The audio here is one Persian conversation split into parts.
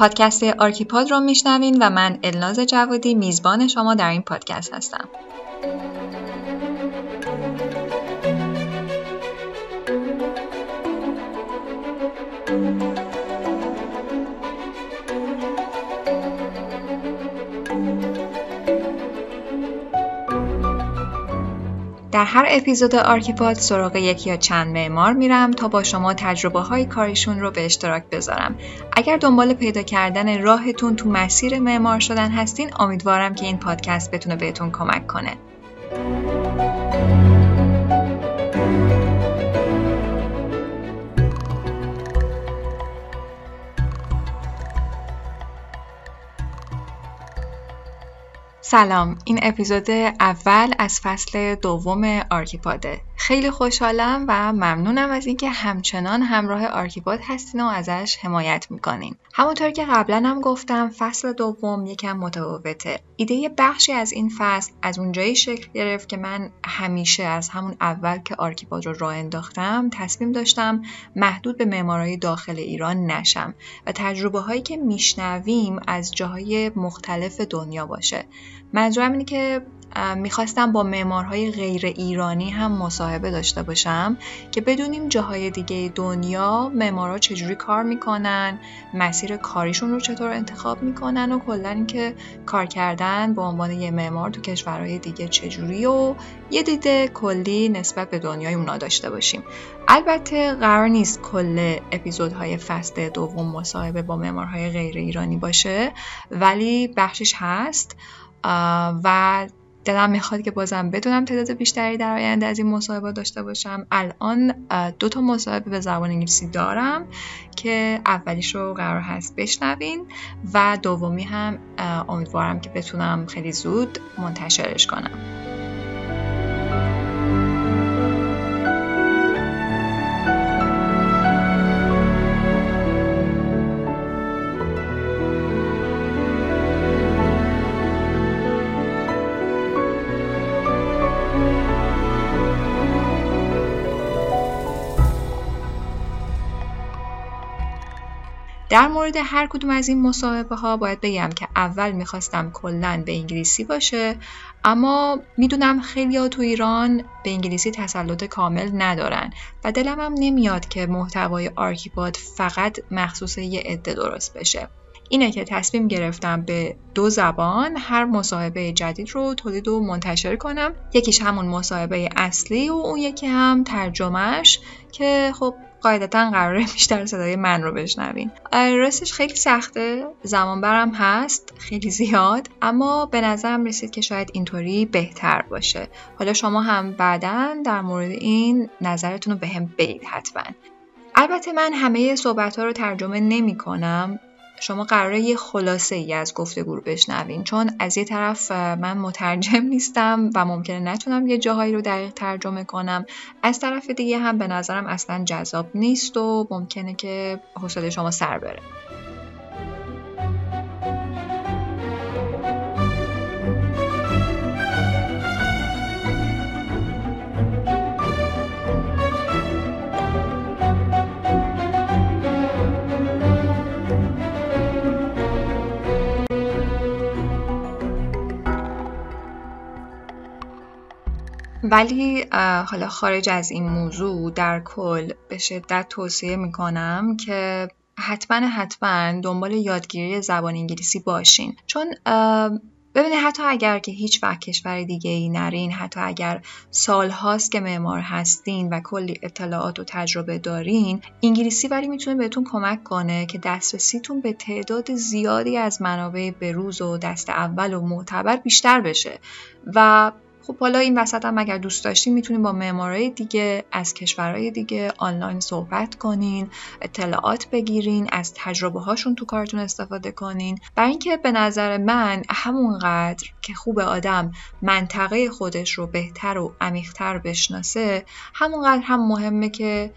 پادکست آرکیپاد رو میشنوین و من الناز جوادی میزبان شما در این پادکست هستم. در هر اپیزود آرکیپاد سراغ یکی یا چند معمار میرم تا با شما تجربه های کارشون رو به اشتراک بذارم. اگر دنبال پیدا کردن راهتون تو مسیر معمار شدن هستین امیدوارم که این پادکست بتونه بهتون کمک کنه. سلام این اپیزود اول از فصل دوم آرکیپاده. خیلی خوشحالم و ممنونم از اینکه همچنان همراه آرکیپاد هستین و ازش حمایت می‌کنین. همونطور که قبلا هم گفتم فصل دوم یکم متفاوته. ایده بخشی از این فصل از اونجایی شکل گرفت که من همیشه از همون اول که آرکیپاد رو راه انداختم تصمیم داشتم محدود به معمارای داخل ایران نشم و تجربه هایی که میشنویم از جاهای مختلف دنیا باشه. منظورم اینه که می‌خواستم با معمارهای غیر ایرانی هم مصاحبه داشته باشم که بدونیم جاهای دیگه دنیا معمارها چجوری کار می‌کنن مسیر کاریشون رو چطور انتخاب می‌کنن و کلا اینکه کار کردن به عنوان یه معمار تو کشورهای دیگه چجوری و یه دیده کلی نسبت به دنیای اونا داشته باشیم. البته قرار نیست کل اپیزودهای فصل دوم مصاحبه با معمارهای غیر ایرانی باشه ولی بخشش هست و دلم می‌خواد که بازم بدونم تعداد بیشتری در آینده از این مصاحبه داشته باشم. الان دو تا مصاحبه به زبان انگلیسی دارم که اولیش رو قرار هست بشنوین و دومی هم امیدوارم که بتونم خیلی زود منتشرش کنم. در مورد هر کدوم از این مصاحبه ها باید بگم که اول می‌خواستم کلا به انگلیسی باشه اما می‌دونم خیلی ها تو ایران به انگلیسی تسلط کامل ندارن و دلم هم نمیاد که محتوای آرکیپاد فقط مخصوص یه عده درست بشه. اینه که تصمیم گرفتم به دو زبان هر مصاحبه جدید رو تولید و منتشر کنم. یکیش همون مصاحبه اصلی و اون یکی هم ترجمهش که خب قاعدتا قراره بیشتر صدای من رو بشنوین. راستش خیلی سخته. زمان برم هست خیلی زیاد. اما به نظرم رسید که شاید اینطوری بهتر باشه. حالا شما هم بعدا در مورد این نظرتون رو به هم بگید حتما. البته من همه صحبت ها رو ترجمه نمی کنم شما قراره یه خلاصه ای از گفتگو رو بشنوین چون از یه طرف من مترجم نیستم و ممکنه نتونم یه جاهایی رو دقیق ترجمه کنم. از طرف دیگه هم به نظرم اصلا جذاب نیست و ممکنه که حوصله شما سر بره. ولی حالا خارج از این موضوع در کل به شدت توصیه می‌کنم که حتما حتما دنبال یادگیری زبان انگلیسی باشین. چون ببینید حتی اگر که هیچ وقت کشور دیگه ای نرین حتی اگر سال هاست که معمار هستین و کلی اطلاعات و تجربه دارین انگلیسی ولی می‌تونه بهتون کمک کنه که دسترسیتون به تعداد زیادی از منابع بروز و دست اول و معتبر بیشتر بشه. و خب حالا این وسط هم اگر دوست داشتین می‌تونین با معمارای دیگه از کشورهای دیگه آنلاین صحبت کنین اطلاعات بگیرین از تجربه هاشون تو کارتون استفاده کنین. برای اینکه به نظر من همونقدر که خوب آدم منطقه خودش رو بهتر و عمیقتر بشناسه همونقدر هم مهمه که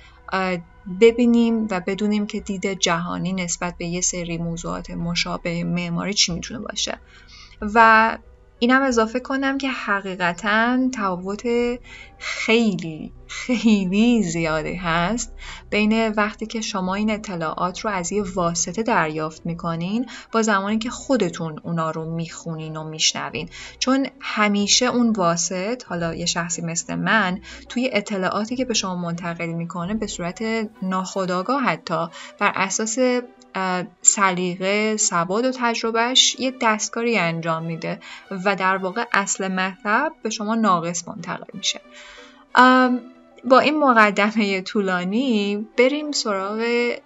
ببینیم و بدونیم که دید جهانی نسبت به یه سری موضوعات مشابه معماری چی می‌تونه باشه. و اینم اضافه کنم که حقیقتا تفاوت خیلی خیلی زیادی هست بین وقتی که شما این اطلاعات رو از یه واسطه دریافت می‌کنین با زمانی که خودتون اونا رو می‌خونین و میشنوین. چون همیشه اون واسط حالا یه شخصی مثل من توی اطلاعاتی که به شما منتقل می‌کنه به صورت ناخودآگاه حتی بر اساس سلیقه سواد و تجربهش یه دستکاری انجام میده و در واقع اصل مطلب به شما ناقص منتقل میشه. با این مقدمه طولانی بریم سراغ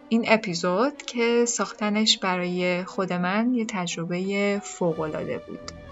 این اپیزود که ساختنش برای خود من یه تجربه فوقالعاده بود.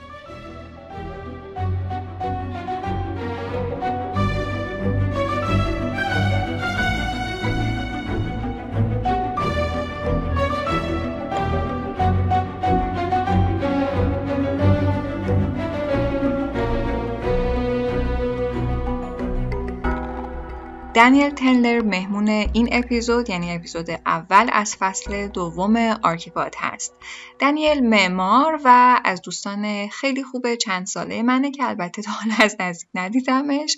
دنیل تنلر مهمون این اپیزود یعنی اپیزود اول از فصل دوم آرکیپاد هست. دنیل معمار و از دوستان خیلی خوبه چند ساله منه که البته تا حالا از نزدیک ندیدمش.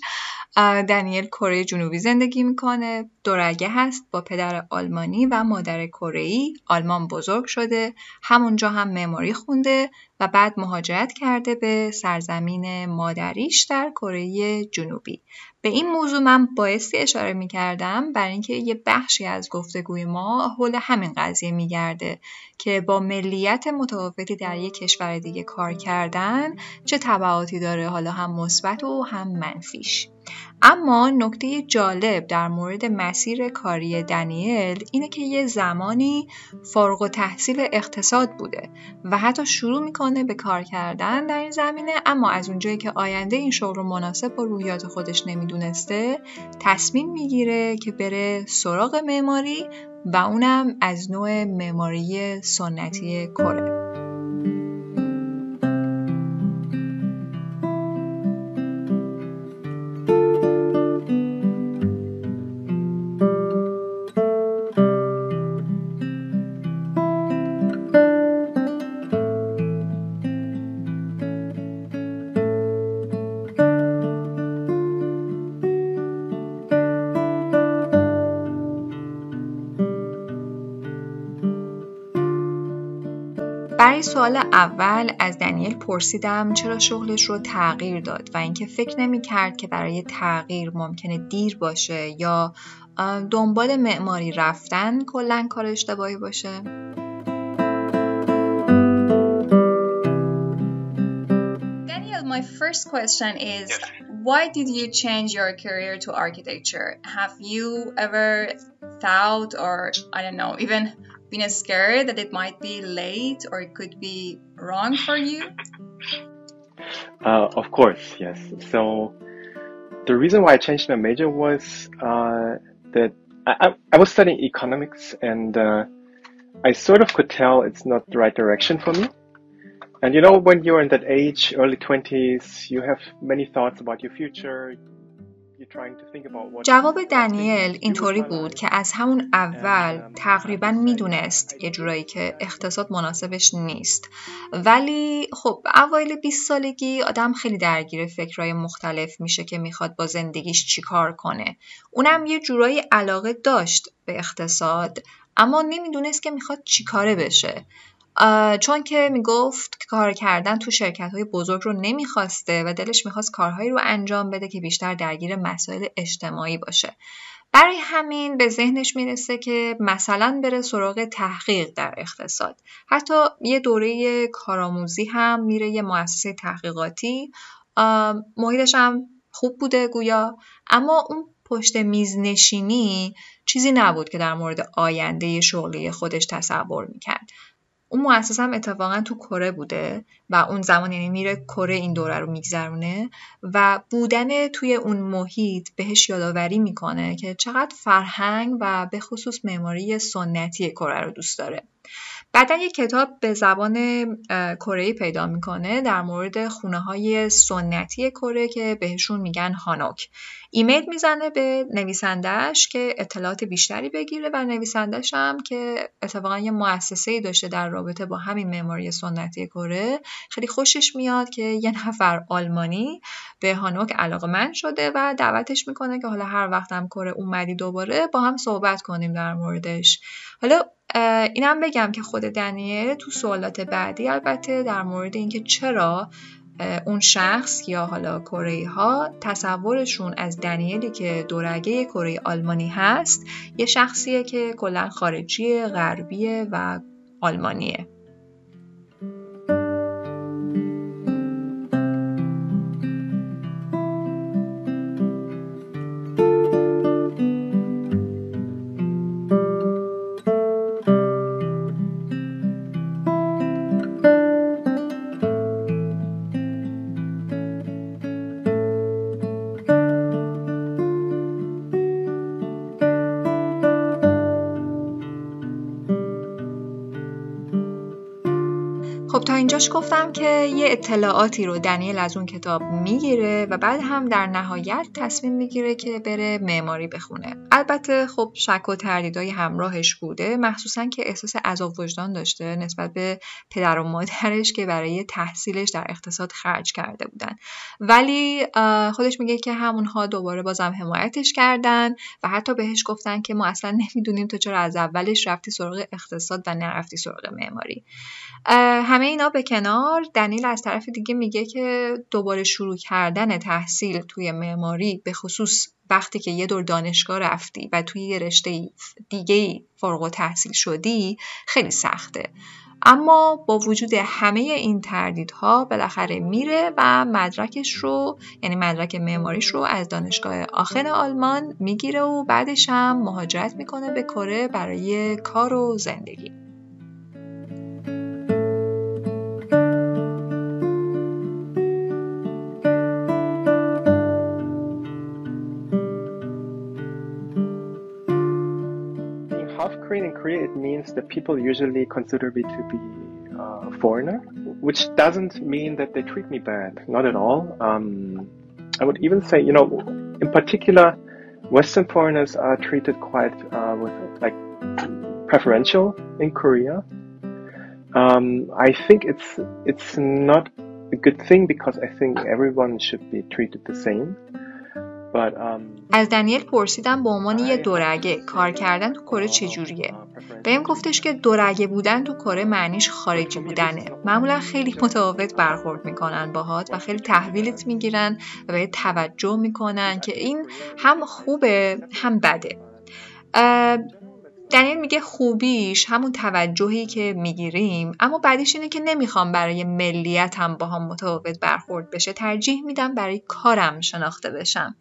دنیل کره جنوبی زندگی می‌کنه دورگه هست با پدر آلمانی و مادر کره آلمان بزرگ شده همونجا هم معماری خونده و بعد مهاجرت کرده به سرزمین مادریش در کره جنوبی به این موضوع من بایستی اشاره می کردم برای اینکه یه بخشی از گفتگوی ما حول همین قضیه میگرده که با ملیت متفاوتی در یک کشور دیگه کار کردن چه تبعاتی داره حالا هم مثبت و هم منفیش. اما نکته جالب در مورد مسیر کاری دنیل اینه که یه زمانی فارغ و تحصیل اقتصاد بوده و حتی شروع می‌کنه به کار کردن در این زمینه اما از اونجایی که آینده این شغل رو مناسب با رویات خودش نمی‌دونسته تصمیم می‌گیره که بره سراغ معماری و اونم از نوع معماری سنتی کره. برای سوال اول از دنیل پرسیدم چرا شغلش رو تغییر داد و اینکه فکر نمی کرد که برای تغییر ممکنه دیر باشه یا دنبال معماری رفتن کلا کار اشتباهی باشه Daniel, my first question is why did you change your career to architecture? Have you ever thought or I don't know, even been scared that it might be late or it could be wrong for you? Uh, of course, yes. So the reason why I changed my major was uh, that I, I, was studying economics and uh, I sort of could tell it's not the right direction for me. And you know, when you're in that age, early 20s, you have many thoughts about your future. جواب دنیل اینطوری بود که از همون اول تقریبا می‌دونست یه جورایی که اقتصاد مناسبش نیست. ولی خب اوایل 20 سالگی آدم خیلی درگیر فکرهای مختلف میشه که می‌خواد با زندگیش چیکار کنه. اونم یه جورایی علاقه داشت به اقتصاد اما نمی‌دونست که می‌خواد چیکاره بشه. چون که می‌گفت کار کردن تو شرکت های بزرگ رو نمی‌خواسته و دلش می‌خواست کارهایی رو انجام بده که بیشتر درگیر مسائل اجتماعی باشه. برای همین به ذهنش می‌رسه که مثلا بره سراغ تحقیق در اقتصاد. حتی یه دوره کارآموزی هم میره یه مؤسسه تحقیقاتی. محیطش هم خوب بوده گویا اما اون پشت میز نشینی چیزی نبود که در مورد آینده شغلی خودش تصور می‌کرد. اون مؤسسه هم اتفاقا تو کره بوده و اون زمان یعنی میره کره این دوره رو میگذرونه و بودن توی اون محیط بهش یادآوری می‌کنه که چقدر فرهنگ و به خصوص معماری سنتی کره رو دوست داره. بعدا یک کتاب به زبان کره پیدا می‌کنه در مورد خونه های سنتی کره که بهشون میگن هانوک. ایمیل می‌زنه به نویسندهش که اطلاعات بیشتری بگیره و نویسندهش هم که اتفاقا یه مؤسسه داشته در رابطه با همین معماری سنتی کره. خیلی خوشش میاد که یه نفر آلمانی به هانوک علاقمند شده و دعوتش می‌کنه که حالا هر وقتم کره اومدی دوباره با هم صحبت کنیم در موردش. حالا اینم بگم که خود دنیل تو سوالات بعدی البته در مورد اینکه چرا اون شخص یا حالا کره ها تصورشون از دنیلی که دورگه کره آلمانی هست یه شخصیه که کلا خارجی غربیه و آلمانیه. اینجاش گفتم که یه اطلاعاتی رو دنیل از اون کتاب می‌گیره و بعد هم در نهایت تصمیم می‌گیره که بره معماری بخونه. البته خب شک و تردیدای همراهش بوده مخصوصا که احساس عذاب وجدان داشته نسبت به پدر و مادرش که برای تحصیلش در اقتصاد خرج کرده بودن. ولی خودش میگه که همونها دوباره بازم حمایتش کردن و حتی بهش گفتن که ما اصلا نمی‌دونیم تو چرا از اولش رفتی سراغ اقتصاد و نرفتی سراغ معماری. همه اینا به کنار دنیل از طرف دیگه میگه که دوباره شروع کردن تحصیل توی معماری به خصوص وقتی که یه دور دانشگاه رفتی و توی یه رشته دیگه فارغ و تحصیل شدی خیلی سخته. اما با وجود همه این تردیدها بالاخره میره و مدرکش رو یعنی مدرک معماریش رو از دانشگاه آخن آلمان می‌گیره و بعدش هم مهاجرت می‌کنه به کره برای کار و زندگی. Korea, it means that people usually consider me to be uh, a foreigner, which doesn't mean that they treat me bad. Not at all. Um, I would even say, you know, in particular, Western foreigners are treated quite uh, with like preferential in Korea. Um, I think it's it's not a good thing because I think everyone should be treated the same. Um, از دنیل پرسیدم به عنوان یه دورگه کار کردن تو کره چجوریه بهم گفتش که دورگه بودن تو کره معنیش خارجی بودنه. معمولا خیلی متفاوت برخورد می‌کنن باهات و خیلی تحویلت می‌گیرن و به توجه می‌کنن که این هم خوبه هم بده. دنیل میگه خوبیش همون توجهی که می‌گیریم اما بعدش اینه که نمی‌خوام برای ملیتم با هم متفاوت برخورد بشه ترجیح میدم برای کارم شناخته بشم.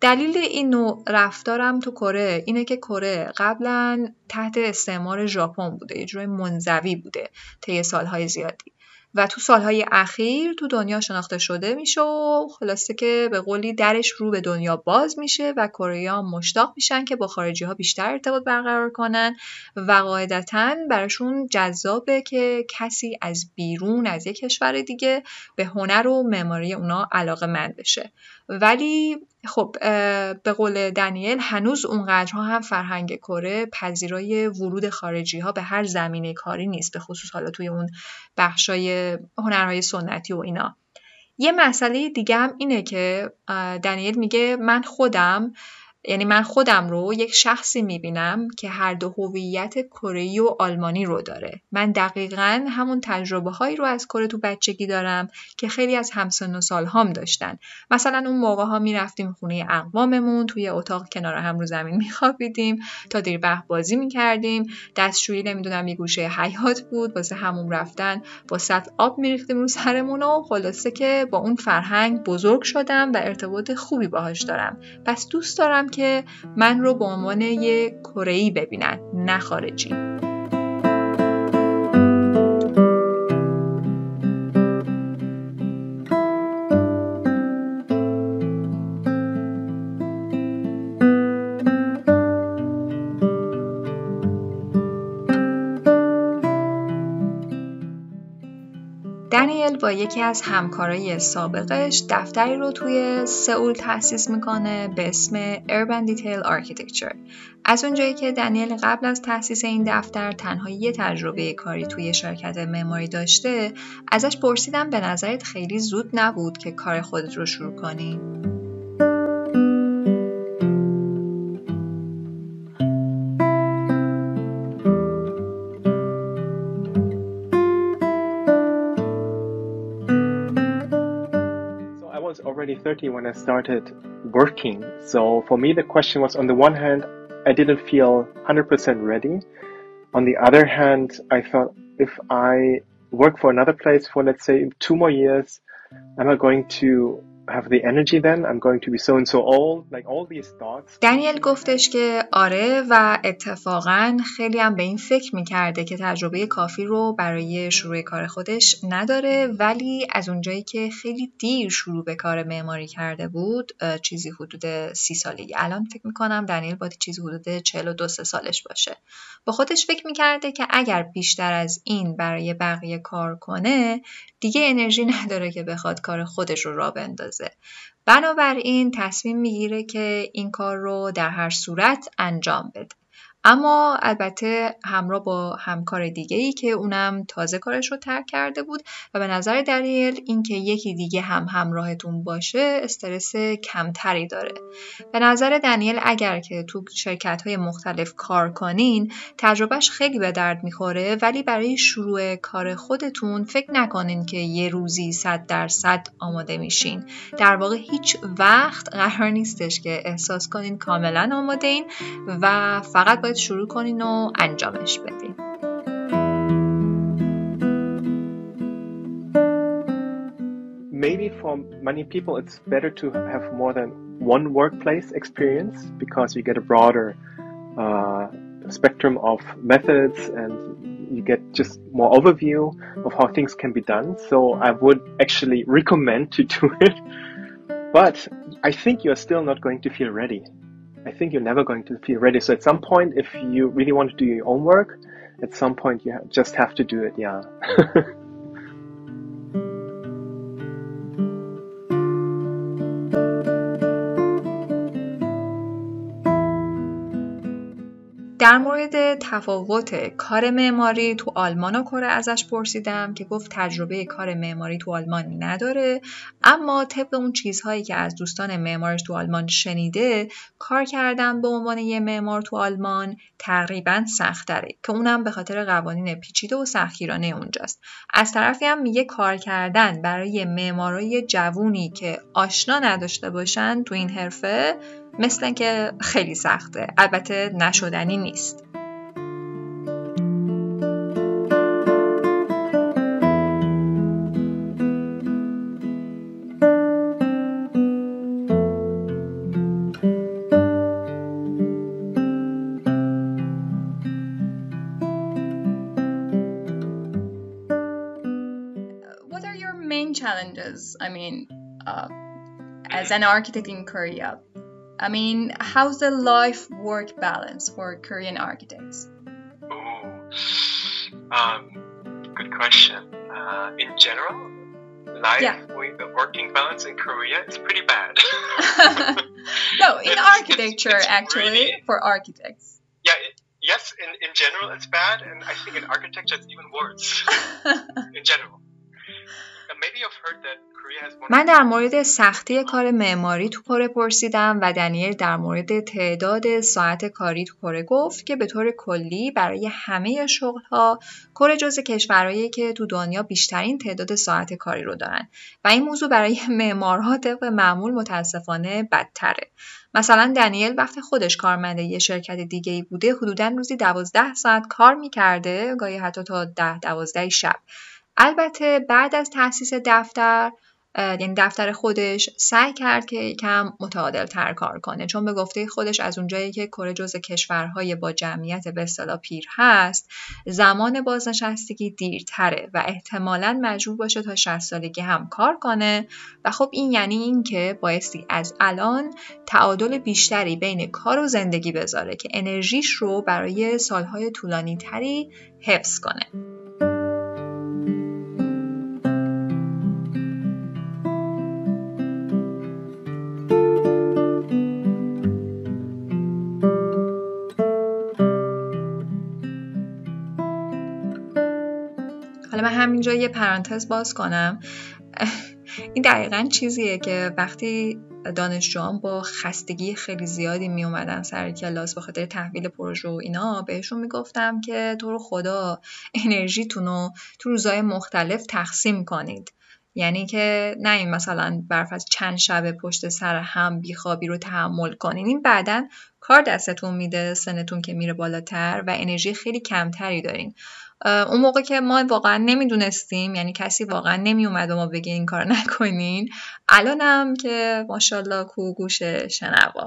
دلیل این نوع رفتارم تو کره اینه که کره قبلا تحت استعمار ژاپن بوده یه جورای منزوی بوده طی سالهای زیادی. و تو سالهای اخیر تو دنیا شناخته شده میشه و خلاصه که به قولی درش رو به دنیا باز میشه و کره مشتاق میشن که با خارجی ها بیشتر ارتباط برقرار کنن. و قاعدتا براشون جذابه که کسی از بیرون از یک کشور دیگه به هنر و معماری اونا علاقه مند بشه. ولی خب به قول دنیل هنوز اونقدرها هم فرهنگ کره پذیرای ورود خارجی ها به هر زمینه کاری نیست به خصوص حالا توی اون بخشای هنرهای سنتی و اینا. یه مسئله دیگه هم اینه که دنیل میگه من خودم یعنی من خودم رو یک شخصی می‌بینم که هر دو هویت کره و آلمانی رو داره. من دقیقا همون تجربه هایی رو از کره تو بچگی دارم که خیلی از همسن و سال هم داشتن. مثلا اون موقع ها می‌رفتیم خونه اقواممون توی اتاق کنار هم رو زمین میخوابیدیم تا دیر وقت بازی می‌کردیم. دستشویی نمی‌دونم یه گوشه حیات بود واسه همون رفتن با سطح آب میریختیم رو سرمون و خلاصه که با اون فرهنگ بزرگ شدم و ارتباط خوبی باهاش دارم. پس دوست دارم که من رو به عنوان یک کره ببینن نه خارجی. یکی از همکارای سابقش دفتری رو توی سئول تأسیس می‌کنه به اسم Urban Detail Architecture. از اونجایی که دنیل قبل از تأسیس این دفتر تنها یه تجربه کاری توی شرکت معماری داشته، ازش پرسیدم به نظرت خیلی زود نبود که کار خودت رو شروع کنی؟ Already 30 when I started working. So for me, the question was on the one hand, I didn't feel 100% ready. On the other hand, I thought if I work for another place for let's say two more years, am I going to دنیل گفتش که آره و اتفاقا خیلی هم به این فکر می‌کرده که تجربه کافی رو برای شروع کار خودش نداره ولی از اونجایی که خیلی دیر شروع به کار معماری کرده بود چیزی حدود سی سالگی الان فکر می‌کنم دنیل باید چیزی حدود 42 سالش باشه. با خودش فکر می‌کرده که اگر بیشتر از این برای بقیه کار کنه دیگه انرژی نداره که بخواد کار خودش رو را بندازه. بنابراین تصمیم می‌گیره که این کار رو در هر صورت انجام بده. اما البته همراه با همکار دیگه ای که اونم تازه کارش رو ترک کرده بود و به نظر دلیل اینکه یکی دیگه هم همراهتون باشه استرس کمتری داره. به نظر دنیل اگر که تو شرکت های مختلف کار کنین تجربهش خیلی به درد می‌خوره ولی برای شروع کار خودتون فکر نکنین که یه روزی صد درصد آماده میشین. در واقع هیچ وقت قرار نیستش که احساس کنین کاملا آماده این و فقط باید شروع کنین و انجامش بدین Maybe for many people it's better to have more than one workplace experience because you get a broader uh, spectrum of methods and you get just more overview of how things can be done. So I would actually recommend to do it. But I think you're still not going to feel ready I think you're never going to feel ready. So at some point, if you really want to do your own work, at some point you just have to do it. Yeah. در مورد تفاوت کار معماری تو آلمان و کره ازش پرسیدم که گفت تجربه کار معماری تو آلمان نداره اما طبق اون چیزهایی که از دوستان معمارش تو آلمان شنیده کار کردن به عنوان یه معمار تو آلمان تقریبا سختره که اونم به خاطر قوانین پیچیده و سختگیرانه اونجاست. از طرفی هم میگه کار کردن برای معمارای جوونی که آشنا نداشته باشن تو این حرفه مثل که خیلی سخته البته نشدنی نیست What are your main challenges? I mean, uh, as an architect in Korea, I mean, how's the life work balance for Korean architects? Oh, um, good question. Uh, in general, life yeah. with the working balance in Korea is pretty bad. no, in it's, architecture, it's, it's actually, really, for architects. Yeah, it, yes, in, in general, it's bad, and I think in architecture, it's even worse. in general. من در مورد سختی کار معماری تو کره پرسیدم و دنیل در مورد تعداد ساعت کاری تو کره گفت که به طور کلی برای همه شغلها کره جز کشورهایی که تو دنیا بیشترین تعداد ساعت کاری رو دارن. و این موضوع برای معمارها طبق معمول متاسفانه بدتره. مثلا دنیل وقتی خودش کارمند یه شرکت دیگه ای بوده حدودا روزی دوازده ساعت کار می‌کرده گاهی حتی تا ده دوازده شب. البته بعد از تأسیس دفتر یعنی دفتر خودش سعی کرد که کم متعادل تر کار کنه چون به گفته خودش از اونجایی که کره جز کشورهای با جمعیت به پیر هست زمان بازنشستگی دیرتره و احتمالا مجبور باشه تا 60 سالگی هم کار کنه و خب این یعنی اینکه بایستی از الان تعادل بیشتری بین کار و زندگی بذاره که انرژیش رو برای سالهای طولانی تری حفظ کنه. حالا من همینجا یه پرانتز باز کنم. این دقیقا چیزیه که وقتی دانشجوان با خستگی خیلی زیادی می اومدن سر کلاس به خاطر تحویل پروژه و اینا بهشون می‌گفتم که تو رو خدا انرژیتون رو تو روزای مختلف تقسیم کنید. یعنی که نه این مثلا برف از چند شب پشت سر هم بیخوابی رو تحمل کنین. این بعدا کار دستتون میده سنتون که میره بالاتر و انرژی خیلی کمتری دارین. اون موقع که ما واقعا نمی‌دونستیم یعنی کسی واقعا نمیومد و ما بگه این کار نکنین الانم که ماشاءالله کو گوش شنوا.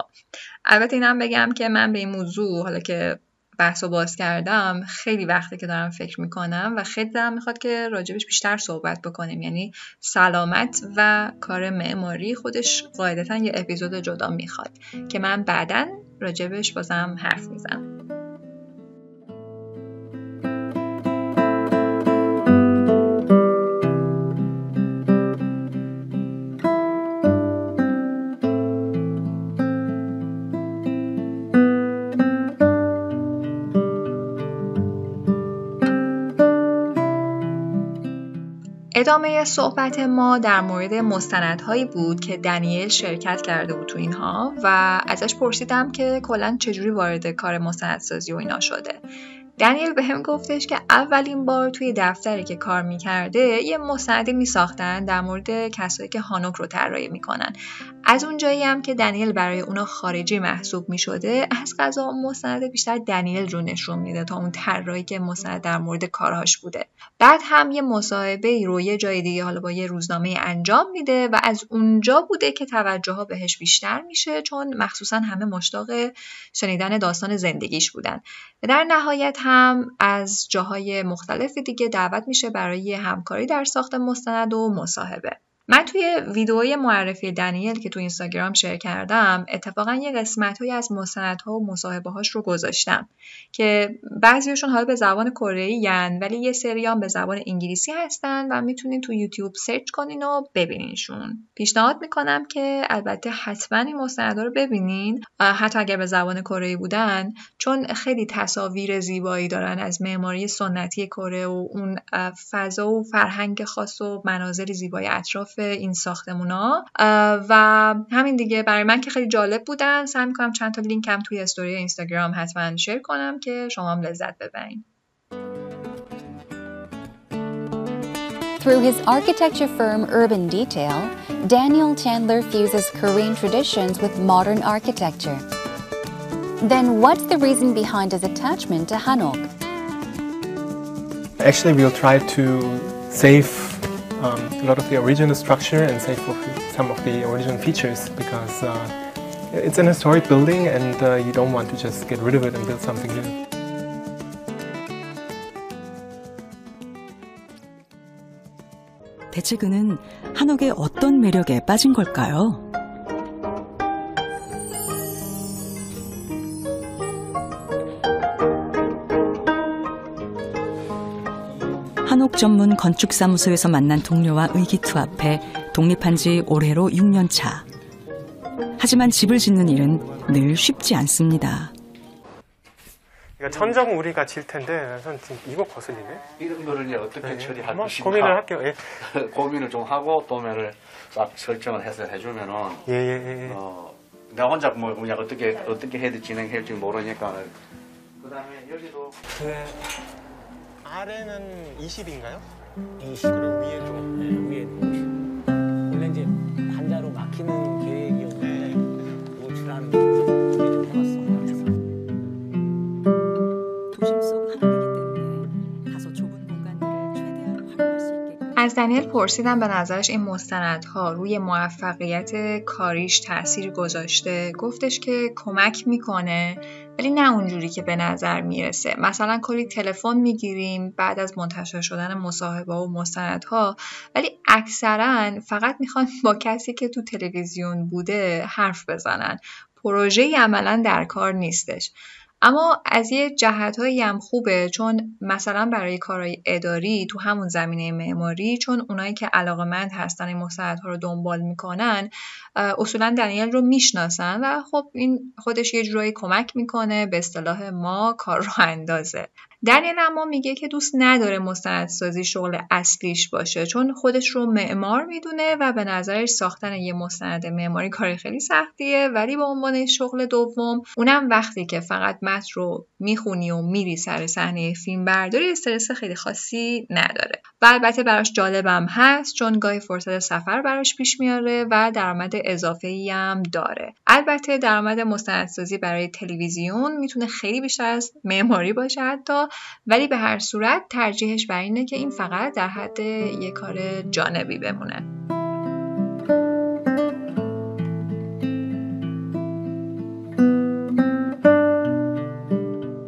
البته اینم بگم که من به این موضوع حالا که بحث و باز کردم خیلی وقته که دارم فکر می‌کنم و خیلی دارم می‌خواد که راجبش بیشتر صحبت بکنیم. یعنی سلامت و کار معماری خودش قاعدتا یه اپیزود جدا می‌خواد که من بعدا راجبش بازم حرف می‌زنم. ادامه صحبت ما در مورد مستندهایی بود که دنیل شرکت کرده بود تو اینها و ازش پرسیدم که کلا چجوری وارد کار مستندسازی و اینا شده. دنیل به هم گفتش که اولین بار توی دفتری که کار می‌کرده یه مستندی میساختن در مورد کسایی که هانوک رو طراحی می‌کنن. از اونجایی هم که دنیل برای اونا خارجی محسوب می‌شده از غذا مستند بیشتر دنیل رو نشون میده تا اون طراحی که مستند در مورد کارهاش بوده. بعد هم یه مصاحبه رو یه جای دیگه حالا با یه روزنامه انجام میده و از اونجا بوده که توجه ها بهش بیشتر میشه چون مخصوصا همه مشتاق شنیدن داستان زندگیش بودن. در نهایت هم از جاهای مختلف دیگه دعوت میشه برای همکاری در ساخت مستند و مصاحبه. من توی ویدئوی معرفی دنیل که تو اینستاگرام شیر کردم اتفاقا یه قسمت های از مستندها و مصاحبه هاش رو گذاشتم که بعضیشون حالا به زبان کره ولی یه سری هم به زبان انگلیسی هستن و می‌تونین تو یوتیوب سرچ کنین و ببینینشون. پیشنهاد می‌کنم که البته حتما این مستندها رو ببینین. حتی اگر به زبان کره بودن چون خیلی تصاویر زیبایی دارن از معماری سنتی کره و اون فضا و فرهنگ خاص و مناظر زیبای اطراف این ساختمونا و همین دیگه برای من که خیلی جالب بودن سعی می‌کنم چند تا لینک هم توی استوری اینستاگرام حتما شیر کنم که شما هم لذت ببرین Through his architecture firm Urban Detail, Daniel Chandler fuses Korean traditions with modern architecture. Then what's the reason behind his attachment to Hanok? Actually, we'll try to save um, a lot of the original structure and save some of the original features because uh, it's an historic building and uh, you don't want to just get rid of it and build something new. 대체 그는 한옥의 어떤 매력에 빠진 걸까요? 전문 건축사무소에서 만난 동료와 의기투합해 독립한 지 올해로 6년 차. 하지만 집을 짓는 일은 늘 쉽지 않습니다. 그러니까 천정 우리가 질 텐데 전 지금 이거 거슬리네. 이런 거를 이제 어떻게 네, 처리할 것인가 고민을 할게요. 예, 고민을 좀 하고 도면을 싹 설정을 해서 해주면은 예, 예. 예. 어, 나 혼자 뭐 그냥 어떻게 어떻게 해야 진행할지 모르니까 그다음에 여기도 그 아래는 20인가요? 20. 그리고 위에 좀 네, 위에 원래 이제 반자로 막히는 계획이었는데 노출하는 게 좀 해봤어. 도심 속 한옥이기 때문에 다소 좁은 공간들을 최대한 활용할 수 있게끔 از دنیل پرسیدم به نظرش این مستندها روی موفقیت کاریش تاثیر گذاشته گفتش که کمک میکنه ولی نه اونجوری که به نظر می‌رسه. مثلا کلی تلفن می‌گیریم بعد از منتشر شدن مصاحبه و مستندها ولی اکثرا فقط می‌خوان با کسی که تو تلویزیون بوده حرف بزنن. پروژه عملا در کار نیستش. اما از یه جهتهایی هم خوبه چون مثلا برای کارهای اداری تو همون زمینه معماری چون اونایی که علاقمند هستن این مستندها رو دنبال می‌کنن اصولا دنیل رو می‌شناسن و خب این خودش یه جورایی کمک می‌کنه به اصطلاح ما کار رو اندازه. دنیل اما میگه که دوست نداره مستندسازی شغل اصلیش باشه چون خودش رو معمار می‌دونه و به نظرش ساختن یه مستند معماری کار خیلی سختیه. ولی به عنوان شغل دوم اونم وقتی که فقط متن رو می‌خونی و میری سر صحنه فیلم برداری استرس خیلی خاصی نداره. و البته براش جالبم هست چون گاهی فرصت سفر براش پیش میاره و درآمد اضافه ای هم داره. البته درآمد مستندسازی برای تلویزیون می‌تونه خیلی بیشتر از معماری باشه حتی. ولی به هر صورت ترجیحش بر اینه که این فقط در حد یه کار جانبی بمونه.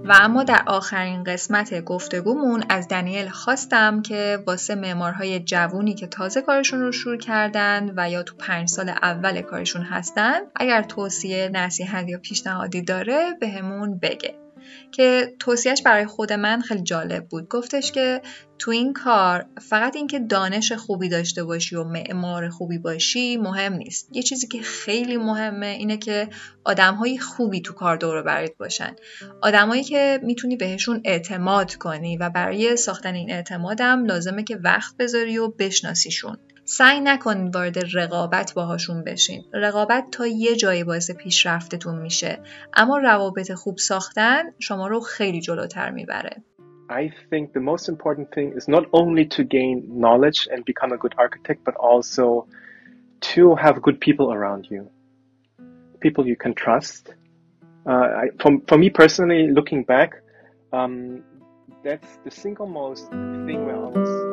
و اما در آخرین قسمت گفتگومون از دنیل خواستم که واسه معمارهای جوونی که تازه کارشون رو شروع کردن و یا تو پنج سال اول کارشون هستن اگر توصیه نصیحت یا پیشنهادی داره بهمون بگه. که توصیهش برای خود من خیلی جالب بود. گفتش که تو این کار فقط اینکه دانش خوبی داشته باشی و معمار خوبی باشی مهم نیست. یه چیزی که خیلی مهمه اینه که آدمهای خوبی تو کار دور برات باشن. آدمایی که می‌تونی بهشون اعتماد کنی و برای ساختن این اعتمادم لازمه که وقت بذاری و بشناسیشون. سعی نکنید وارد رقابت باهاشون بشین رقابت تا یه جایی باعث پیشرفتتون میشه اما روابط خوب ساختن شما رو خیلی جلوتر می‌بره I think the most important thing is not only to gain knowledge and become a good architect, but also to have good people around you. People you can trust. Uh, I, for, for me personally, looking back, um, that's the single most thing where I was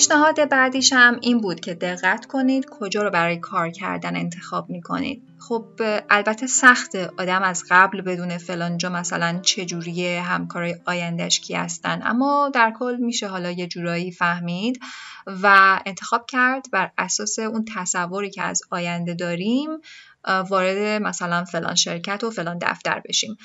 پیشنهاد بعدیش هم این بود که دقت کنید کجا رو برای کار کردن انتخاب می کنید. خب البته سخت آدم از قبل بدون فلانجا مثلا چجوریه همکارای آیندهش کی هستن. اما در کل میشه حالا یه جورایی فهمید و انتخاب کرد. بر اساس اون تصوری که از آینده داریم وارد مثلا فلان شرکت و فلان دفتر بشیم.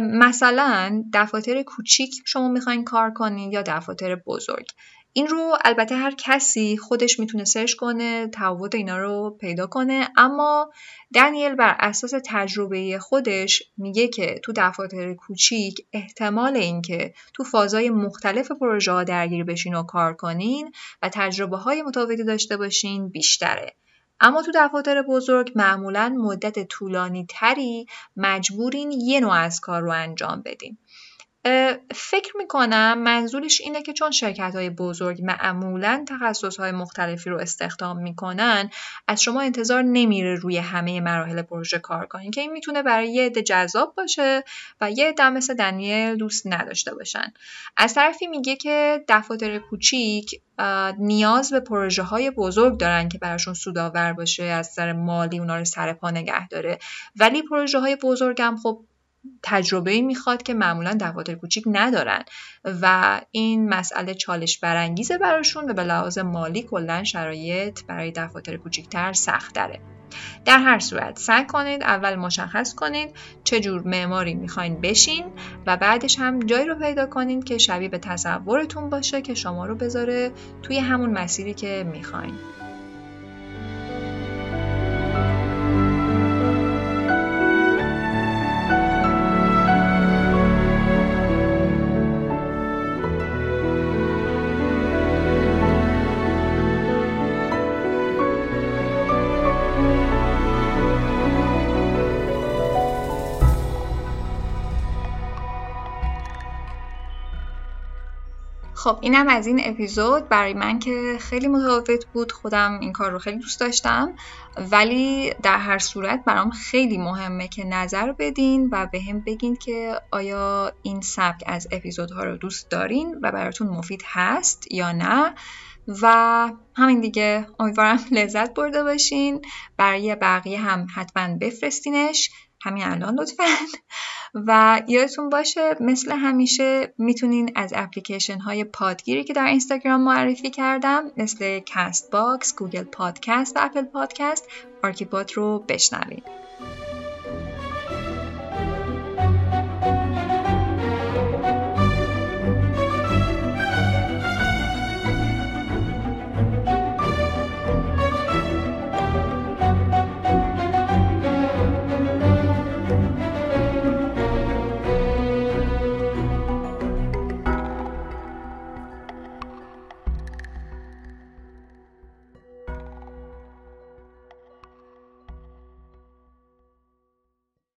مثلا دفاتر کوچیک شما می‌خواین کار کنید یا دفاتر بزرگ. این رو البته هر کسی خودش می‌تونه سرچ کنه تفاوت اینا رو پیدا کنه اما دنیل بر اساس تجربه خودش میگه که تو دفاتر کوچیک احتمال اینکه تو فازهای مختلف پروژه ها درگیر بشین و کار کنین و تجربه های متفاوتی داشته باشین بیشتره. اما تو دفاتر بزرگ معمولا مدت طولانی تری مجبورین یه نوع از کار رو انجام بدین. فکر می‌کنم منظورش اینه که چون شرکت های بزرگ معمولا تخصص های مختلفی رو استخدام می‌کنن از شما انتظار نمیره روی همه مراحل پروژه کار کنین که این می‌تونه برای یه عده جذاب باشه و یه عده مثل دنیل دوست نداشته باشن. از طرفی میگه که دفاتر کوچیک نیاز به پروژه های بزرگ دارن که براشون سودآور باشه از سر مالی اونا رو سر پا نگه داره. ولی پروژه های بزرگ هم خب تجربه می‌خواد که معمولا دفاتر کوچیک ندارن و این مسئله چالش برانگیزه براشون و به لحاظ مالی کلا شرایط برای دفاتر کوچیکتر سخت داره در هر صورت سعی کنید اول مشخص کنید چه جور معماری می‌خواین بشین و بعدش هم جایی رو پیدا کنید که شبیه به تصورتون باشه که شما رو بذاره توی همون مسیری که می‌خواین. خب اینم از این اپیزود. برای من که خیلی متفاوت بود خودم این کار رو خیلی دوست داشتم. ولی در هر صورت برام خیلی مهمه که نظر بدین و بهم بگین که آیا این سبک از اپیزودها رو دوست دارین و براتون مفید هست یا نه. و همین دیگه امیدوارم لذت برده باشین. برای بقیه هم حتما بفرستینش. همین الان لطفا. و یادتون باشه مثل همیشه می‌تونین از اپلیکیشن های پادگیری که در اینستاگرام معرفی کردم مثل Castbox، Google Podcast و Apple Podcast آرکیپاد رو بشنوین.